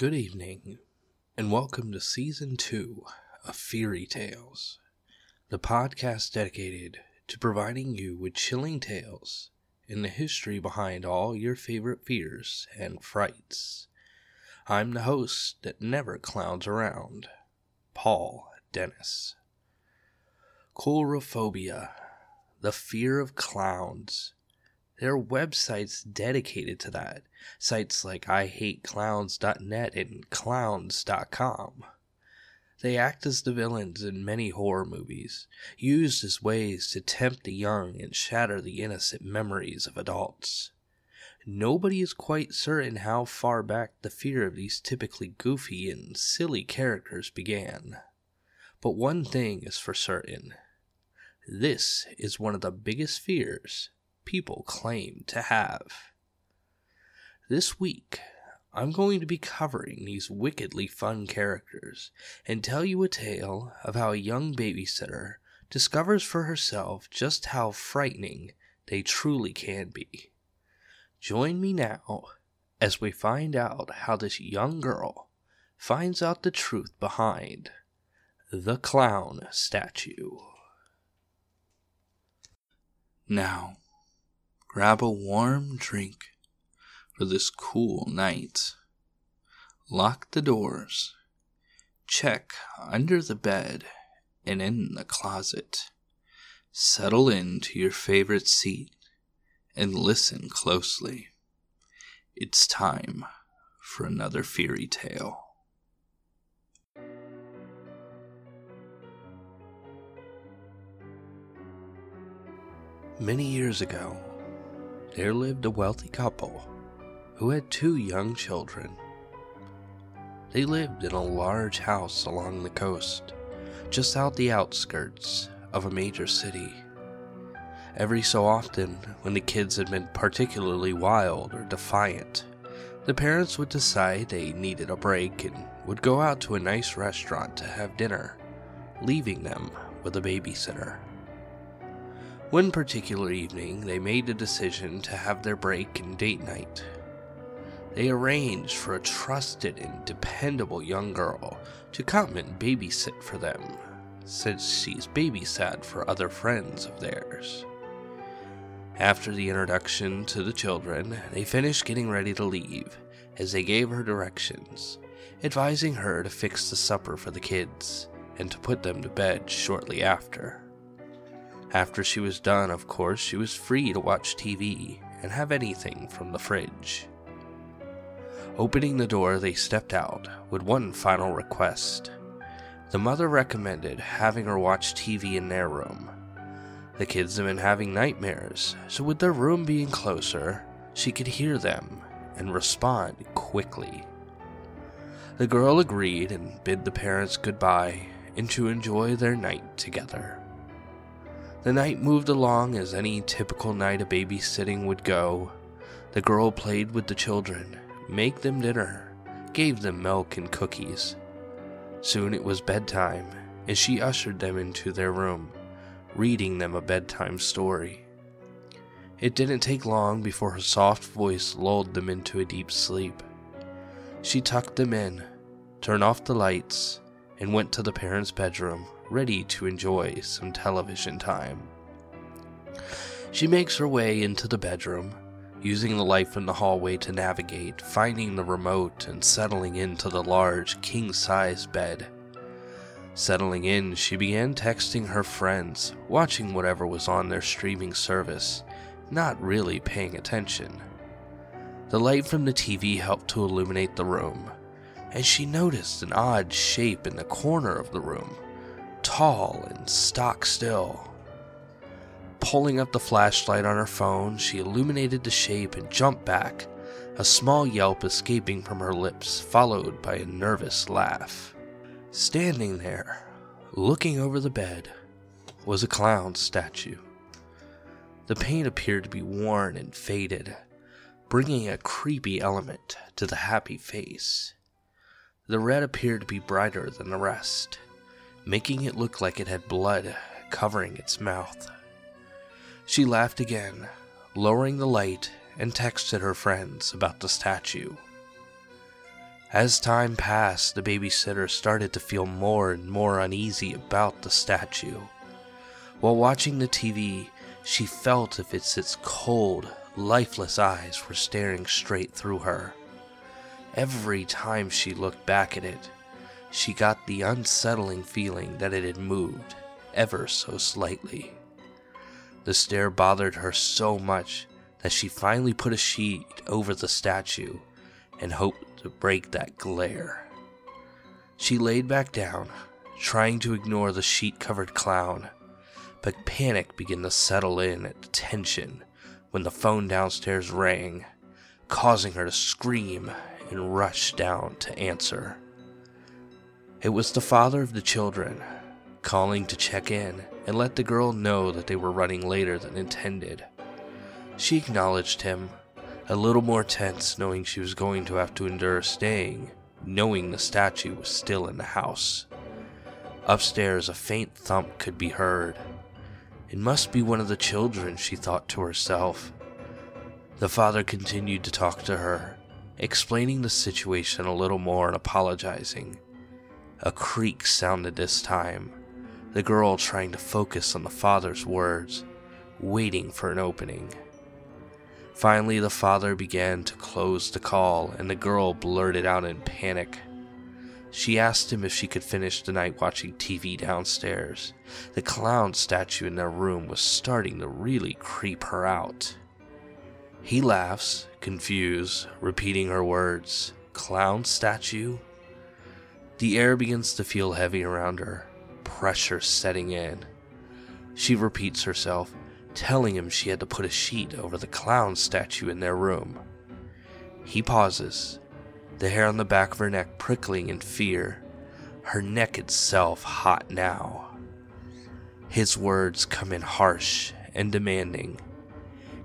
Good evening, and welcome to Season 2 of Fairy Tales, the podcast dedicated to providing you with chilling tales and the history behind all your favorite fears and frights. I'm the host that never clowns around, Paul Dennis. Coulrophobia, the fear of clowns. There are websites dedicated to that, sites like IHateClowns.net and Clowns.com. They act as the villains in many horror movies, used as ways to tempt the young and shatter the innocent memories of adults. Nobody is quite certain how far back the fear of these typically goofy and silly characters began. But one thing is for certain this is one of the biggest fears people claim to have. This week, I'm going to be covering these wickedly fun characters and tell you a tale of how a young babysitter discovers for herself just how frightening they truly can be. Join me now as we find out how this young girl finds out the truth behind the clown statue. Now, grab a warm drink for this cool night. Lock the doors. Check under the bed and in the closet. Settle into your favorite seat and listen closely. It's time for another fairy tale. Many years ago, there lived a wealthy couple who had two young children. They lived in a large house along the coast, just out the outskirts of a major city. Every so often, when the kids had been particularly wild or defiant, the parents would decide they needed a break and would go out to a nice restaurant to have dinner, leaving them with a babysitter. One particular evening, they made the decision to have their break and date night. They arranged for a trusted and dependable young girl to come and babysit for them, since she's babysat for other friends of theirs. After the introduction to the children, they finished getting ready to leave as they gave her directions, advising her to fix the supper for the kids and to put them to bed shortly after. After she was done, of course, she was free to watch TV and have anything from the fridge. Opening the door, they stepped out with one final request. The mother recommended having her watch TV in their room. The kids had been having nightmares, so with their room being closer, she could hear them and respond quickly. The girl agreed and bid the parents goodbye and to enjoy their night together. The night moved along as any typical night of babysitting would go. The girl played with the children, made them dinner, gave them milk and cookies. Soon it was bedtime, and she ushered them into their room, reading them a bedtime story. It didn't take long before her soft voice lulled them into a deep sleep. She tucked them in, turned off the lights, and went to the parents' bedroom ready to enjoy some television time. She makes her way into the bedroom, using the light from the hallway to navigate, finding the remote and settling into the large king size bed. Settling in, she began texting her friends, watching whatever was on their streaming service, not really paying attention. The light from the TV helped to illuminate the room, and she noticed an odd shape in the corner of the room tall and stock still. Pulling up the flashlight on her phone, she illuminated the shape and jumped back, a small yelp escaping from her lips, followed by a nervous laugh. Standing there, looking over the bed, was a clown statue. The paint appeared to be worn and faded, bringing a creepy element to the happy face. The red appeared to be brighter than the rest, making it look like it had blood covering its mouth. She laughed again, lowering the light, and texted her friends about the statue. As time passed, the babysitter started to feel more and more uneasy about the statue. While watching the TV, she felt if it's its cold, lifeless eyes were staring straight through her. Every time she looked back at it, she got the unsettling feeling that it had moved, ever so slightly. The stare bothered her so much that she finally put a sheet over the statue and hoped to break that glare. She laid back down, trying to ignore the sheet covered clown, but panic began to settle in at the tension when the phone downstairs rang, causing her to scream and rush down to answer. It was the father of the children, calling to check in and let the girl know that they were running later than intended. She acknowledged him, a little more tense knowing she was going to have to endure staying, knowing the statue was still in the house. Upstairs, a faint thump could be heard. It must be one of the children, she thought to herself. The father continued to talk to her, explaining the situation a little more and apologizing. A creak sounded this time, the girl trying to focus on the father's words, waiting for an opening. Finally, the father began to close the call, and the girl blurted out in panic. She asked him if she could finish the night watching TV downstairs. The clown statue in their room was starting to really creep her out. He laughs, confused, repeating her words Clown statue? The air begins to feel heavy around her, pressure setting in. She repeats herself, telling him she had to put a sheet over the clown statue in their room. He pauses, the hair on the back of her neck prickling in fear, her neck itself hot now. His words come in harsh and demanding.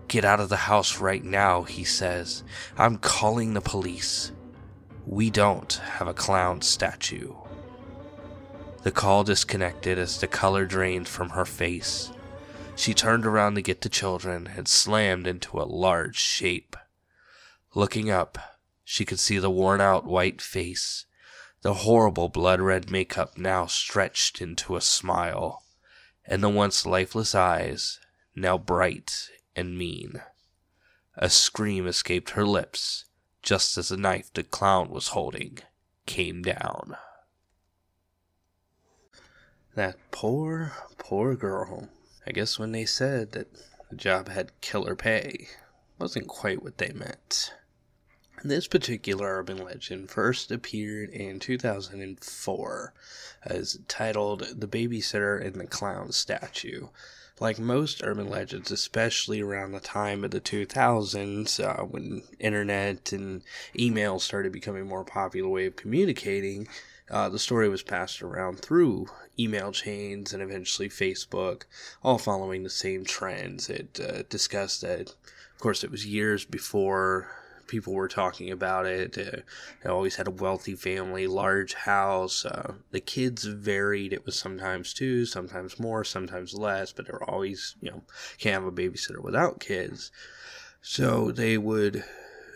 Get out of the house right now, he says. I'm calling the police. We don't have a clown statue. The call disconnected as the color drained from her face. She turned around to get the children and slammed into a large shape. Looking up, she could see the worn out white face, the horrible blood red makeup now stretched into a smile, and the once lifeless eyes now bright and mean. A scream escaped her lips just as the knife the clown was holding came down. That poor, poor girl. I guess when they said that the job had killer pay, wasn't quite what they meant. This particular urban legend first appeared in 2004 as titled The Babysitter and the Clown Statue. Like most urban legends, especially around the time of the 2000s, uh, when internet and email started becoming more popular way of communicating, uh, the story was passed around through email chains and eventually Facebook, all following the same trends. It uh, discussed that, of course, it was years before people were talking about it. Uh, they always had a wealthy family, large house. Uh, the kids varied. It was sometimes two, sometimes more, sometimes less, but they were always, you know, can't have a babysitter without kids. So they would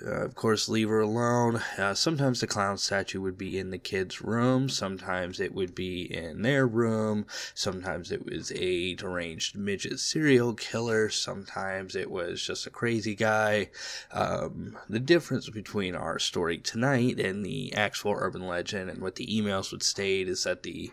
uh, of course, leave her alone. Uh, sometimes the clown statue would be in the kids' room. Sometimes it would be in their room. Sometimes it was a deranged midget serial killer. Sometimes it was just a crazy guy. Um, the difference between our story tonight and the actual urban legend and what the emails would state is that the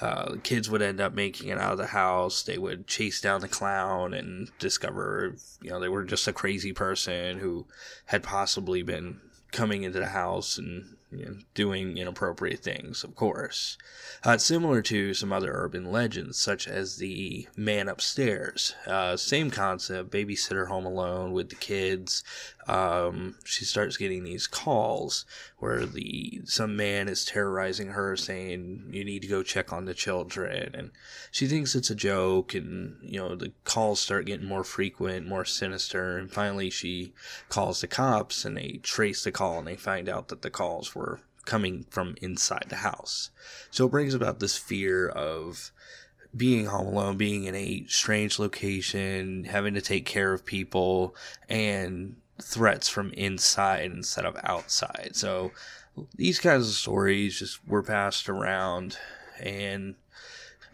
uh, kids would end up making it out of the house. They would chase down the clown and discover, you know, they were just a crazy person who had possibly been coming into the house and you know, doing inappropriate things, of course. Uh, similar to some other urban legends, such as the man upstairs. Uh, same concept, babysitter home alone with the kids. Um, she starts getting these calls where the some man is terrorizing her, saying you need to go check on the children, and she thinks it's a joke. And you know the calls start getting more frequent, more sinister, and finally she calls the cops, and they trace the call, and they find out that the calls were coming from inside the house. So it brings about this fear of being home alone, being in a strange location, having to take care of people, and threats from inside instead of outside. So these kinds of stories just were passed around, and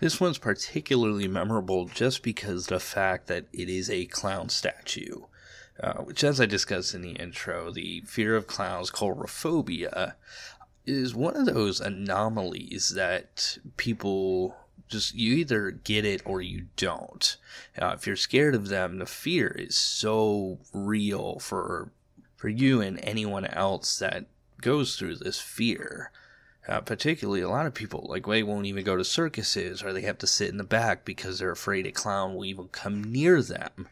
this one's particularly memorable just because the fact that it is a clown statue. Uh, which, as I discussed in the intro, the fear of clowns, coulrophobia, is one of those anomalies that people just you either get it or you don't. Uh, if you're scared of them, the fear is so real for for you and anyone else that goes through this fear. Uh, particularly, a lot of people like they won't even go to circuses, or they have to sit in the back because they're afraid a clown will even come near them.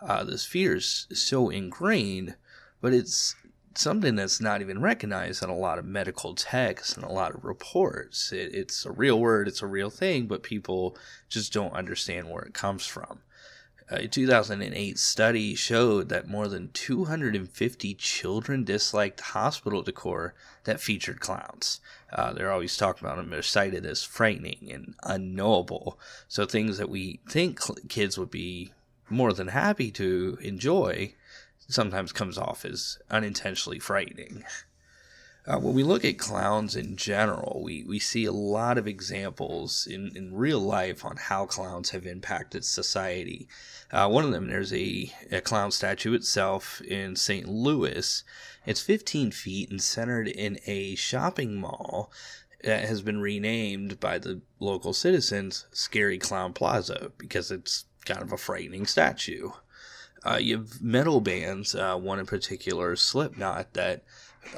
Uh, this fear is so ingrained, but it's something that's not even recognized in a lot of medical texts and a lot of reports. It, it's a real word, it's a real thing, but people just don't understand where it comes from. A 2008 study showed that more than 250 children disliked hospital decor that featured clowns. Uh, they're always talked about them. They're cited as frightening and unknowable. So things that we think kids would be more than happy to enjoy sometimes comes off as unintentionally frightening. Uh, when we look at clowns in general, we, we see a lot of examples in, in real life on how clowns have impacted society. Uh, one of them, there's a, a clown statue itself in St. Louis. It's 15 feet and centered in a shopping mall that has been renamed by the local citizens Scary Clown Plaza because it's kind of a frightening statue. Uh, you have metal bands, uh, one in particular, Slipknot, that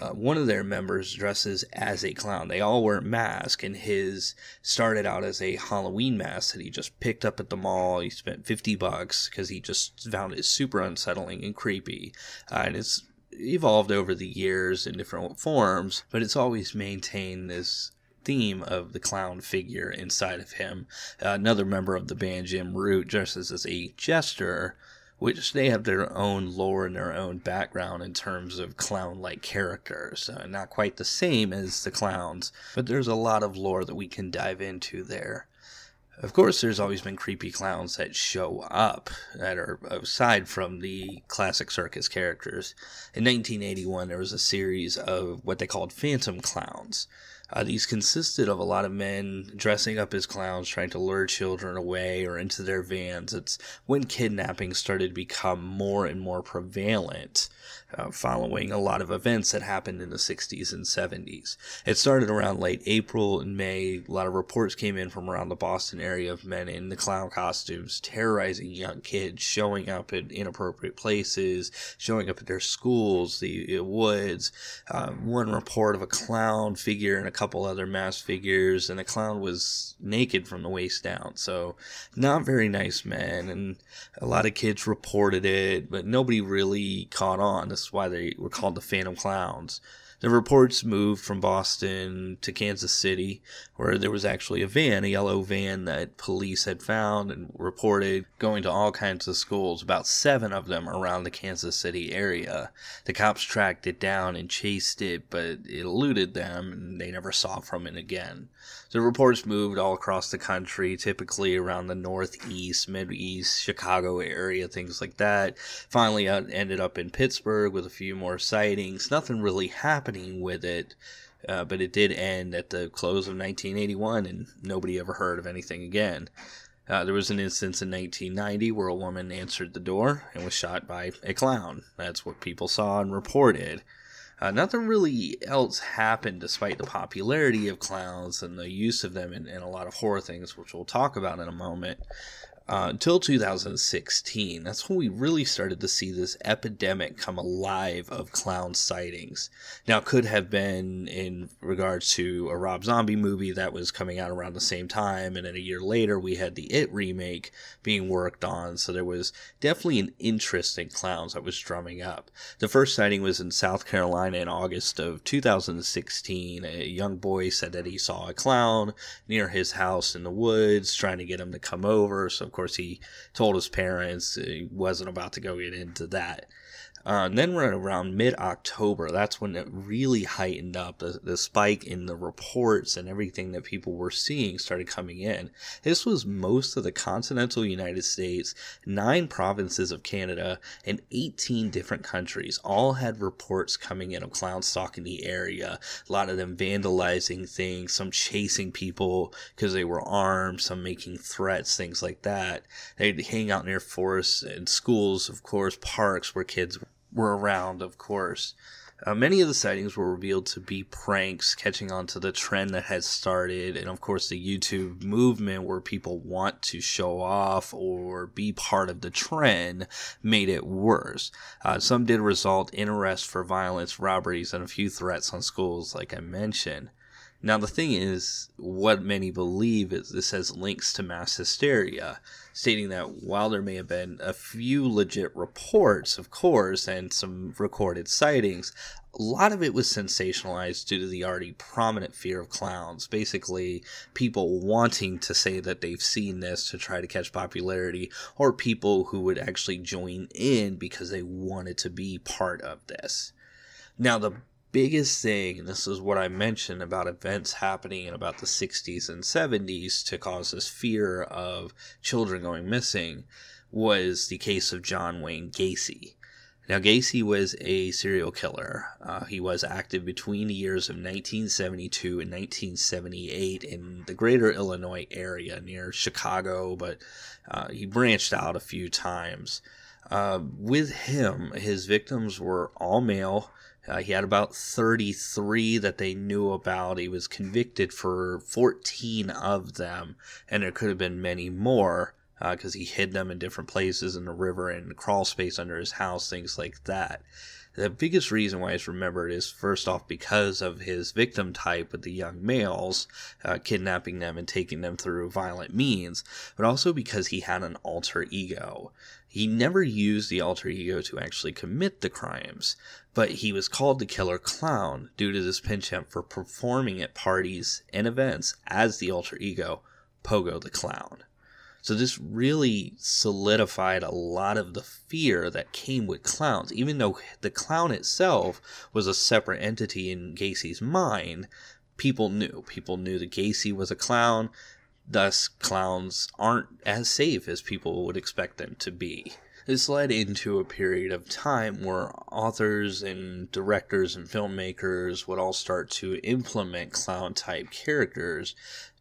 uh, one of their members dresses as a clown. They all wear masks, and his started out as a Halloween mask that he just picked up at the mall. He spent 50 bucks because he just found it super unsettling and creepy. Uh, and it's evolved over the years in different forms, but it's always maintained this theme of the clown figure inside of him. Uh, another member of the band, Jim Root, dresses as a jester which they have their own lore and their own background in terms of clown like characters. Uh, not quite the same as the clowns, but there's a lot of lore that we can dive into there. Of course, there's always been creepy clowns that show up that are aside from the classic circus characters. In 1981, there was a series of what they called phantom clowns, uh, these consisted of a lot of men dressing up as clowns, trying to lure children away or into their vans. It's when kidnapping started to become more and more prevalent uh, following a lot of events that happened in the 60s and 70s. It started around late April and May. A lot of reports came in from around the Boston area of men in the clown costumes terrorizing young kids, showing up at inappropriate places, showing up at their schools, the woods. Uh, one report of a clown figure and a couple other masked figures, and the clown was naked from the waist down. So, not very nice men, and a lot of kids reported it, but nobody really caught on. Why they were called the Phantom Clowns. The reports moved from Boston to Kansas City, where there was actually a van, a yellow van that police had found and reported going to all kinds of schools, about seven of them around the Kansas City area. The cops tracked it down and chased it, but it eluded them and they never saw from it again. The reports moved all across the country, typically around the Northeast, Mideast, Chicago area, things like that. Finally, ended up in Pittsburgh with a few more sightings. Nothing really happening with it. Uh, but it did end at the close of 1981, and nobody ever heard of anything again. Uh, there was an instance in 1990 where a woman answered the door and was shot by a clown. That's what people saw and reported. Uh, nothing really else happened despite the popularity of clowns and the use of them in, in a lot of horror things, which we'll talk about in a moment uh, until 2016. That's when we really started to see this epidemic come alive of clown sightings. Now, could have been in regards to a Rob Zombie movie that was coming out around the same time, and then a year later we had the It remake being worked on. So there was definitely an interest in clowns that was drumming up. The first sighting was in South Carolina in August of 2016. A young boy said that he saw a clown near his house in the woods, trying to get him to come over. So course, he told his parents uh, he wasn't about to go get into that. Uh, and then we're around mid October. That's when it really heightened up. The, the spike in the reports and everything that people were seeing started coming in. This was most of the continental United States, nine provinces of Canada, and 18 different countries all had reports coming in of clowns stalking the area. A lot of them vandalizing things, some chasing people because they were armed, some making threats, things like that. They'd hang out near forests and schools, of course, parks where kids were around, of course. Uh, many of the sightings were revealed to be pranks, catching on to the trend that had started, and of course, the YouTube movement where people want to show off or be part of the trend made it worse. Uh, some did result in arrests for violence, robberies, and a few threats on schools, like I mentioned. Now, the thing is, what many believe is this has links to mass hysteria, stating that while there may have been a few legit reports, of course, and some recorded sightings, a lot of it was sensationalized due to the already prominent fear of clowns. Basically, people wanting to say that they've seen this to try to catch popularity, or people who would actually join in because they wanted to be part of this. Now, the biggest thing, this is what I mentioned about events happening in about the 60s and 70s to cause this fear of children going missing, was the case of John Wayne Gacy. Now, Gacy was a serial killer. Uh, he was active between the years of 1972 and 1978 in the greater Illinois area near Chicago, but uh, he branched out a few times. Uh, with him, his victims were all male. Uh, he had about 33 that they knew about. He was convicted for 14 of them, and there could have been many more because uh, he hid them in different places in the river and crawl space under his house, things like that. The biggest reason why he's remembered is first off because of his victim type with the young males, uh, kidnapping them and taking them through violent means, but also because he had an alter ego. He never used the alter ego to actually commit the crimes, but he was called the killer clown due to this penchant for performing at parties and events as the alter ego, Pogo the Clown. So this really solidified a lot of the fear that came with clowns. Even though the clown itself was a separate entity in Gacy's mind, people knew. People knew that Gacy was a clown. Thus, clowns aren't as safe as people would expect them to be. This led into a period of time where authors and directors and filmmakers would all start to implement clown type characters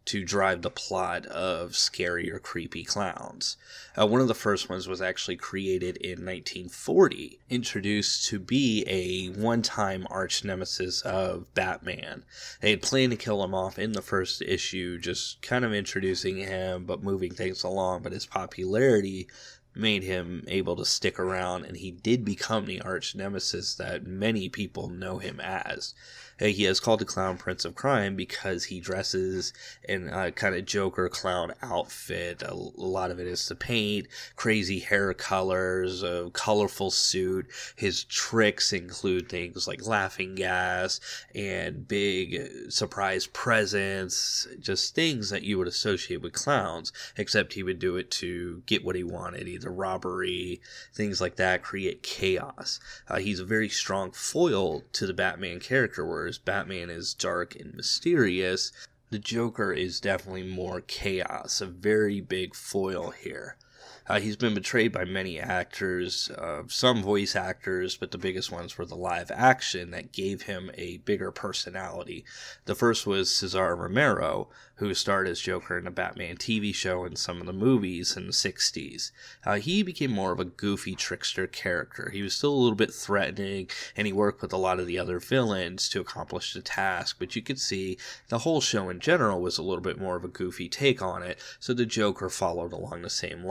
to drive the plot of scary or creepy clowns. Uh, one of the first ones was actually created in 1940, introduced to be a one time arch nemesis of Batman. They had planned to kill him off in the first issue, just kind of introducing him but moving things along, but his popularity made him able to stick around, and he did become the arch nemesis that many people know him as. He is called the Clown Prince of Crime because he dresses in a kind of Joker clown outfit. A, lot of it is to paint, crazy hair colors, a colorful suit. His tricks include things like laughing gas and big surprise presents, just things that you would associate with clowns, except he would do it to get what he wanted, either robbery, things like that, create chaos. Uh, he's a very strong foil to the Batman character, where whereas Batman is dark and mysterious, the Joker is definitely more chaos, a very big foil here. Uh, he's been betrayed by many actors, uh, some voice actors, but the biggest ones were the live action that gave him a bigger personality. The first was Cesar Romero, who starred as Joker in a Batman TV show and some of the movies in the 60s. Uh, he became more of a goofy trickster character. He was still a little bit threatening, and he worked with a lot of the other villains to accomplish the task, but you could see the whole show in general was a little bit more of a goofy take on it, so the Joker followed along the same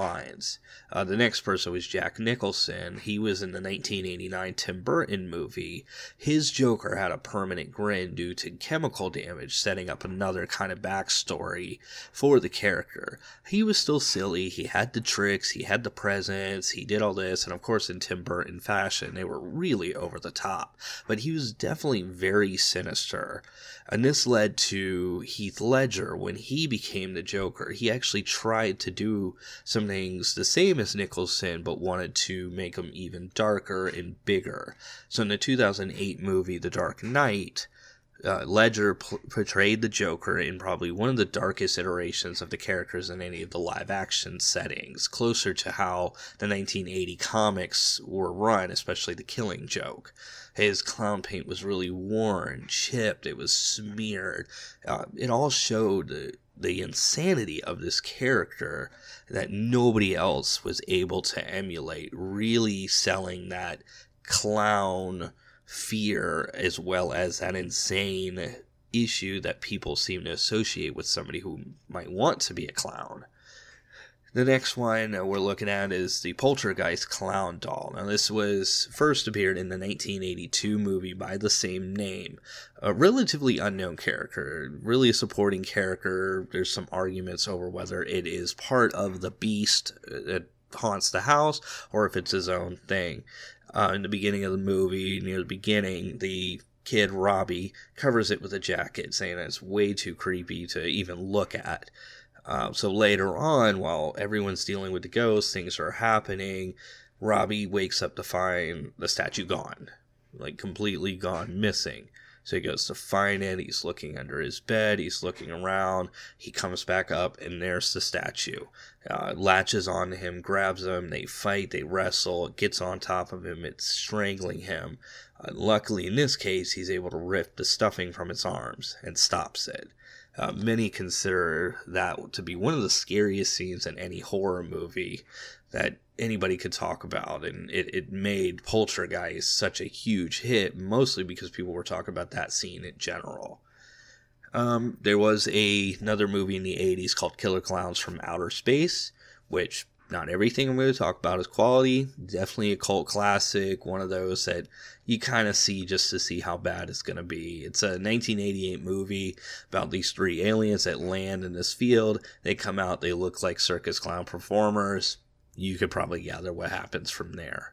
Uh, the next person was Jack Nicholson. He was in the 1989 Tim Burton movie. His Joker had a permanent grin due to chemical damage, setting up another kind of backstory for the character. He was still silly. He had the tricks, he had the presents, he did all this, and of course, in Tim Burton fashion, they were really over the top. But he was definitely very sinister. And this led to Heath Ledger when he became the Joker. He actually tried to do something things the same as Nicholson, but wanted to make them even darker and bigger. So in the 2008 movie The Dark Knight, uh, Ledger p- portrayed the Joker in probably one of the darkest iterations of the characters in any of the live action settings, closer to how the 1980 comics were run, especially the Killing Joke. His clown paint was really worn, chipped, it was smeared. Uh, it all showed the, insanity of this character that nobody else was able to emulate, really selling that clown fear as well as that insane issue that people seem to associate with somebody who might want to be a clown. The next one we're looking at is the Poltergeist Clown Doll. Now, this was first appeared in the 1982 movie by the same name. A relatively unknown character, really a supporting character. There's some arguments over whether it is part of the beast that haunts the house or if it's his own thing uh, in the beginning of the movie, near the beginning, the kid Robbie covers it with a jacket, saying it's way too creepy to even look at. Uh, so later on, while everyone's dealing with the ghost, things are happening. Robbie wakes up to find the statue gone, like completely gone, missing. So he goes to find it. He's looking under his bed. He's looking around. He comes back up, and there's the statue. Uh, latches on him, grabs him. They fight. They wrestle. It gets on top of him. It's strangling him. Uh, luckily, in this case, he's able to rip the stuffing from its arms and stops it. Uh, many consider that to be one of the scariest scenes in any horror movie that anybody could talk about. And it, it made Poltergeist such a huge hit, mostly because people were talking about that scene in general. Um, there was a, another movie in the 80s called Killer Clowns from Outer Space, which not everything I'm going to talk about is quality. Definitely a cult classic, one of those that you kind of see just to see how bad it's going to be. It's a 1988 movie about these three aliens that land in this field. They come out, they look like circus clown performers you could probably gather what happens from there.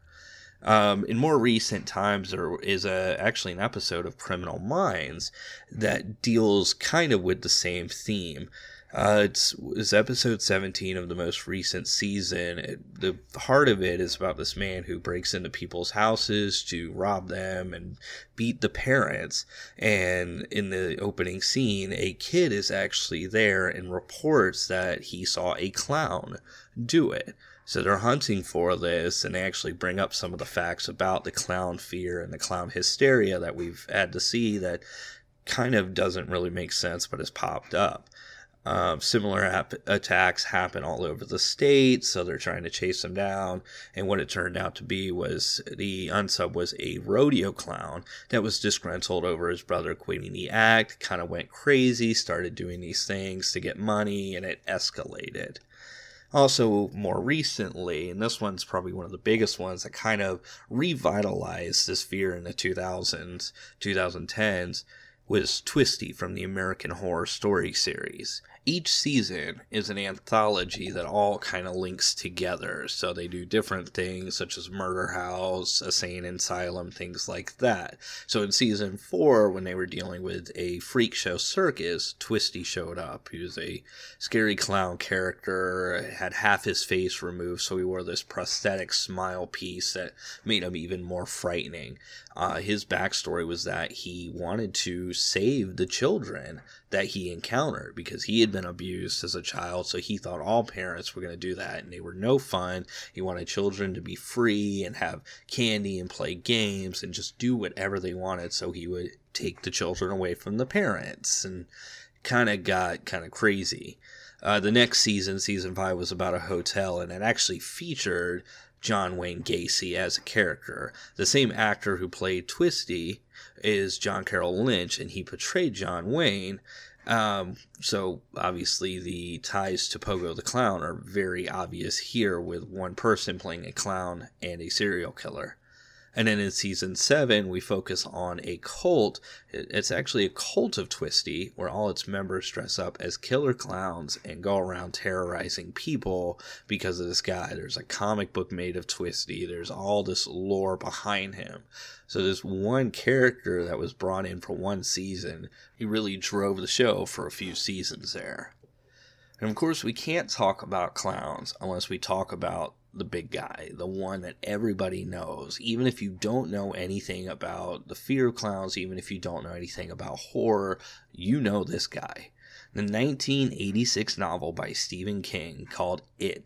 Um, in more recent times, there is a, actually an episode of Criminal Minds that deals kind of with the same theme. Uh, it's, it's episode 17 of the most recent season. It, the heart of it is about this man who breaks into people's houses to rob them and beat the parents. And in the opening scene, a kid is actually there and reports that he saw a clown do it. So they're hunting for this, and they actually bring up some of the facts about the clown fear and the clown hysteria that we've had to see that kind of doesn't really make sense, but has popped up. Um, similar ap- attacks happen all over the state, so they're trying to chase them down. And what it turned out to be was the unsub was a rodeo clown that was disgruntled over his brother quitting the act, kind of went crazy, started doing these things to get money, and it escalated. Also, more recently, and this one's probably one of the biggest ones that kind of revitalized this fear in the 2000s, 2010s, was Twisty from the American Horror Story series each season is an anthology that all kind of links together. So they do different things such as Murder House, a sane asylum, things like that. So in season four, when they were dealing with a freak show circus, Twisty showed up. He was a scary clown character, had half his face removed, so he wore this prosthetic smile piece that made him even more frightening. Uh, his backstory was that he wanted to save the children that he encountered because he had been abused as a child. So he thought all parents were going to do that and they were no fun. He wanted children to be free and have candy and play games and just do whatever they wanted. So he would take the children away from the parents and kind of got kind of crazy. Uh, the next season, season five, was about a hotel and it actually featured John Wayne Gacy as a character. The same actor who played Twisty is John Carroll Lynch, and he portrayed John Wayne. Um, so obviously the ties to Pogo the Clown are very obvious here with one person playing a clown and a serial killer. And then in season seven, we focus on a cult. It's actually a cult of Twisty, where all its members dress up as killer clowns and go around terrorizing people because of this guy. There's a comic book made of Twisty, there's all this lore behind him. So, this one character that was brought in for one season, he really drove the show for a few seasons there. And of course, we can't talk about clowns unless we talk about the big guy, the one that everybody knows. Even if you don't know anything about the fear of clowns, even if you don't know anything about horror, you know this guy. The 1986 novel by Stephen King called It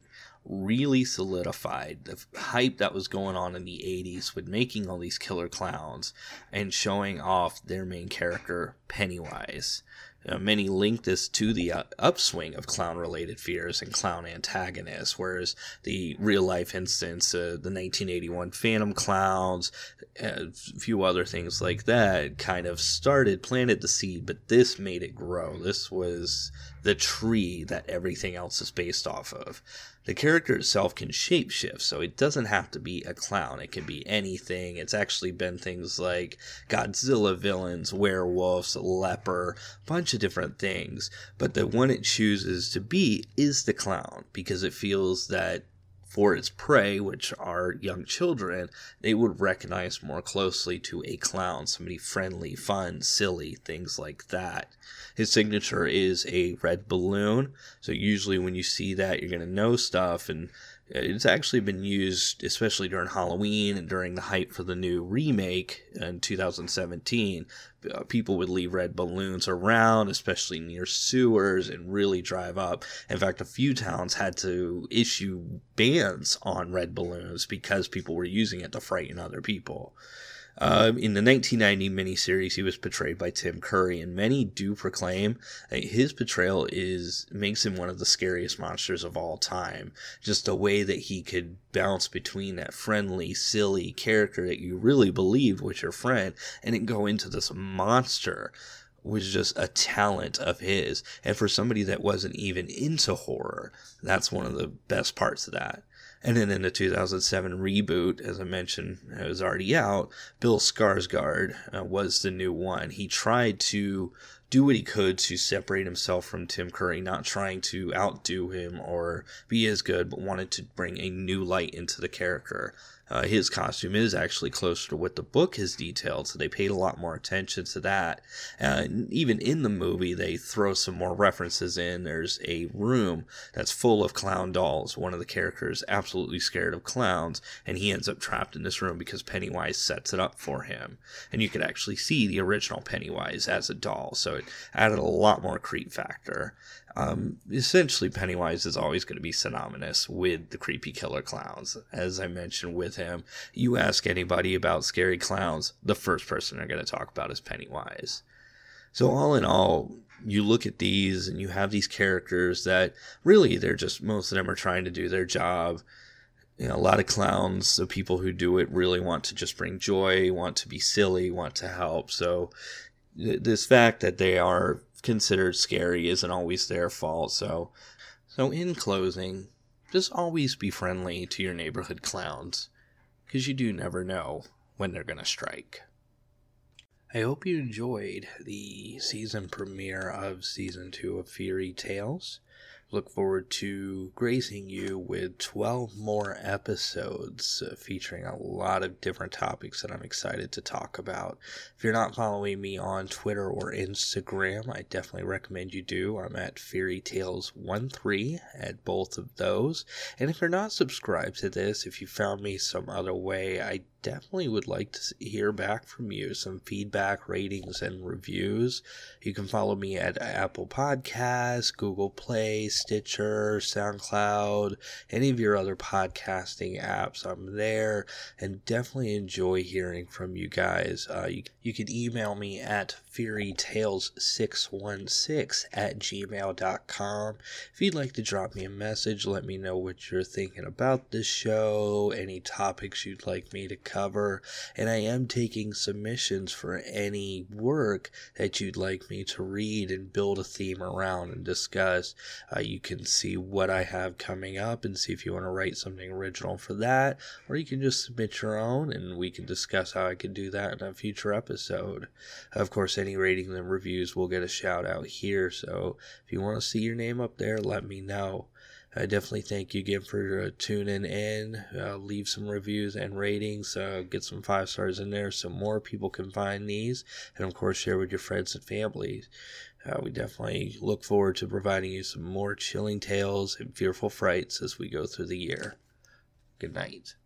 really solidified the hype that was going on in the 80s with making all these killer clowns and showing off their main character, Pennywise. Uh, many link this to the uh, upswing of clown related fears and clown antagonists, whereas the real life instance, uh, the 1981 Phantom Clowns, a few other things like that, kind of started, planted the seed, but this made it grow. This was the tree that everything else is based off of the character itself can shapeshift, so it doesn't have to be a clown. It can be anything. It's actually been things like Godzilla villains, werewolves, leper, bunch of different things. But the one it chooses to be is the clown because it feels that for its prey, which are young children, they would recognize more closely to a clown, somebody friendly, fun, silly, things like that. His signature is a red balloon, so usually when you see that, you're going to know stuff, and it's actually been used, especially during Halloween and during the hype for the new remake in 2017. Uh, people would leave red balloons around, especially near sewers, and really drive up. In fact, a few towns had to issue bans on red balloons because people were using it to frighten other people. Um, in the 1990 miniseries, he was portrayed by Tim Curry, and many do proclaim his portrayal is makes him one of the scariest monsters of all time. Just the way that he could bounce between that friendly, silly character that you really believe was your friend, and then go into this monster was just a talent of his. And for somebody that wasn't even into horror, that's one of the best parts of that. And then in the 2007 reboot, as I mentioned, it was already out. Bill Skarsgård uh, was the new one. He tried to do what he could to separate himself from Tim Curry, not trying to outdo him or be as good, but wanted to bring a new light into the character. Uh, his costume is actually closer to what the book has detailed, so they paid a lot more attention to that. Uh, even in the movie, they throw some more references in. There's a room that's full of clown dolls. One of the characters absolutely scared of clowns, and he ends up trapped in this room because Pennywise sets it up for him. And you could actually see the original Pennywise as a doll, so it added a lot more creep factor. Um, essentially, Pennywise is always going to be synonymous with the creepy killer clowns. As I mentioned with him, you ask anybody about scary clowns, the first person they're going to talk about is Pennywise. So, all in all, you look at these and you have these characters that really they're just, most of them are trying to do their job. You know, a lot of clowns, the people who do it really want to just bring joy, want to be silly, want to help. So, this fact that they are considered scary isn't always their fault. So, so in closing, just always be friendly to your neighborhood clowns, because you do never know when they're gonna strike. I hope you enjoyed the season premiere of season two of Fairy Tales look forward to gracing you with 12 more episodes uh, featuring a lot of different topics that I'm excited to talk about. If you're not following me on Twitter or Instagram, I definitely recommend you do. I'm at Fairy Tales 13 at both of those. And if you're not subscribed to this, if you found me some other way, I definitely would like to hear back from you some feedback, ratings, and reviews. You can follow me at Apple Podcasts, Google Play, Stitcher, SoundCloud, any of your other podcasting apps. I'm there and definitely enjoy hearing from you guys. Uh, you, you can email me at fairytales616 at gmail.com. If you'd like to drop me a message, let me know what you're thinking about this show, any topics you'd like me to cover cover, and I am taking submissions for any work that you'd like me to read and build a theme around and discuss. Uh, you can see what I have coming up and see if you want to write something original for that, or you can just submit your own and we can discuss how I can do that in a future episode. Of course, any ratings and reviews will get a shout out here, so if you want to see your name up there, let me know. I definitely thank you again for uh, tuning in. Uh, leave some reviews and ratings. Uh, get some five stars in there so more people can find these. And of course, share with your friends and families. Uh, we definitely look forward to providing you some more chilling tales and fearful frights as we go through the year. Good night.